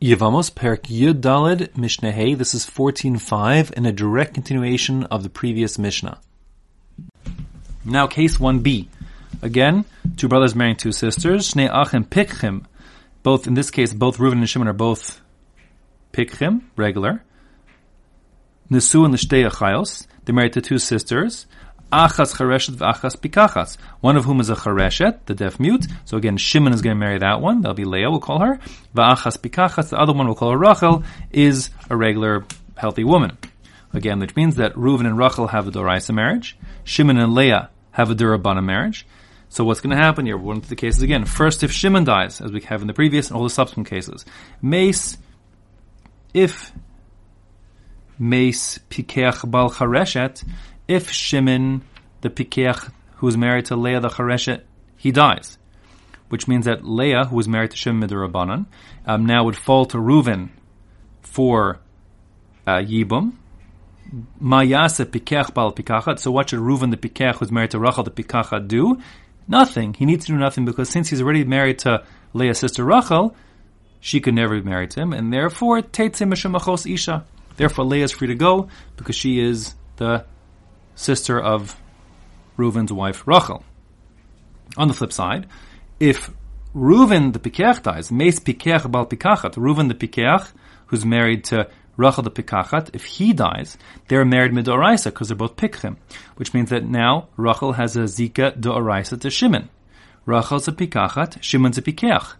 Yevamos Perik Yud Dalid Mishnah Hey. This is fourteen five and a direct continuation of the previous Mishnah. Now, case one B. Again, two brothers marrying two sisters. Shnei Achim Pikchim. Both in this case, both Reuven and Shimon are both Pikchim, regular. Nisu and Lishtei Achayos. They're married to two sisters. Achas Chareshet v'Achas Pikachas. One of whom is a Chareshet, the deaf mute. So again, Shimon is going to marry that one. That'll be Leah, we'll call her. V'Achas Pikachas, the other one we'll call her Rachel, is a regular, healthy woman. Again, which means that Reuven and Rachel have a Doraisa marriage. Shimon and Leah have a Durabana marriage. So what's going to happen here? One of the cases again. First, if Shimon dies, as we have in the previous and all the subsequent cases. Mace, if Mace Pikeach Bal Chareshet, if Shimon, the Pikeach, who is married to Leah the Chareshet, he dies. Which means that Leah, who was married to Shimon Midrabanan, um, now would fall to Reuven for uh, Yibum. Mayase Pikeach Bal Pikachat. So what should Reuven the Pikeach, who's married to Rachel the Pikachat, do? Nothing. He needs to do nothing because since he's already married to Leah's sister Rachel, she could never be married to him, and therefore Teitzim Meshemachos Isha. Therefore Leah is free to go because she is the sister of Reuven's wife Rachel. On the flip side, if Reuven the Pikeach dies, Meis Pikeach Bal Pikachat, Reuven the Pikeach, who's married to Rachel the Pikachat, if he dies, they're married midoraisa because they're both Pikchim, which means that now Rachel has a Zika doraisa to Shimon. Rachel's a Pikachat, Shimon's a Pikeach.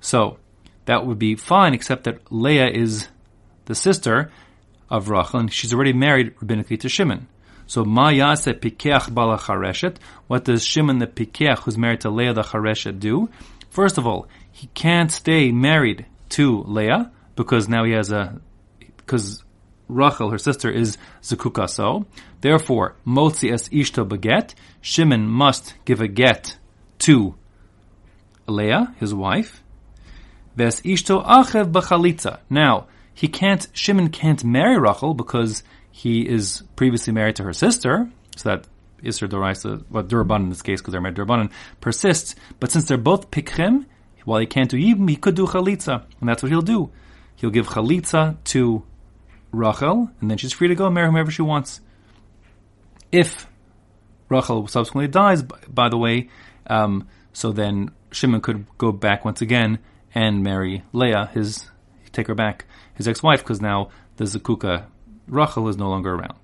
So, that would be fine, except that Leah is the sister of Rachel, and she's already married rabbinically to Shimon. So Ma Yase Pikeach Bala Chareshet. What does Shimon the Pikeach, who's married to Leah the Chareshet, do? First of all, he can't stay married to Leah because now he has a because Rachel, her sister, is Zakuka so. Therefore, Motzi es Ishto beget. Shimon must give a get to Leah, his wife. Ves Ishto achev b'chalitza. Now, he can't, Shimon can't marry Rachel because he is previously married to her sister, so that Isser Doraisa, well, Duraban in this case, because they're married Durabanan, persists. But since they're both Pikchim, while he can't do Yibim, he could do Chalitza. And that's what he'll do. He'll give Chalitza to Rachel, and then she's free to go marry whomever she wants. If Rachel subsequently dies, by, by the way, um, so then Shimon could go back once again and marry Leah, his take her back, his ex-wife, because now the Zakuka Rachel is no longer around.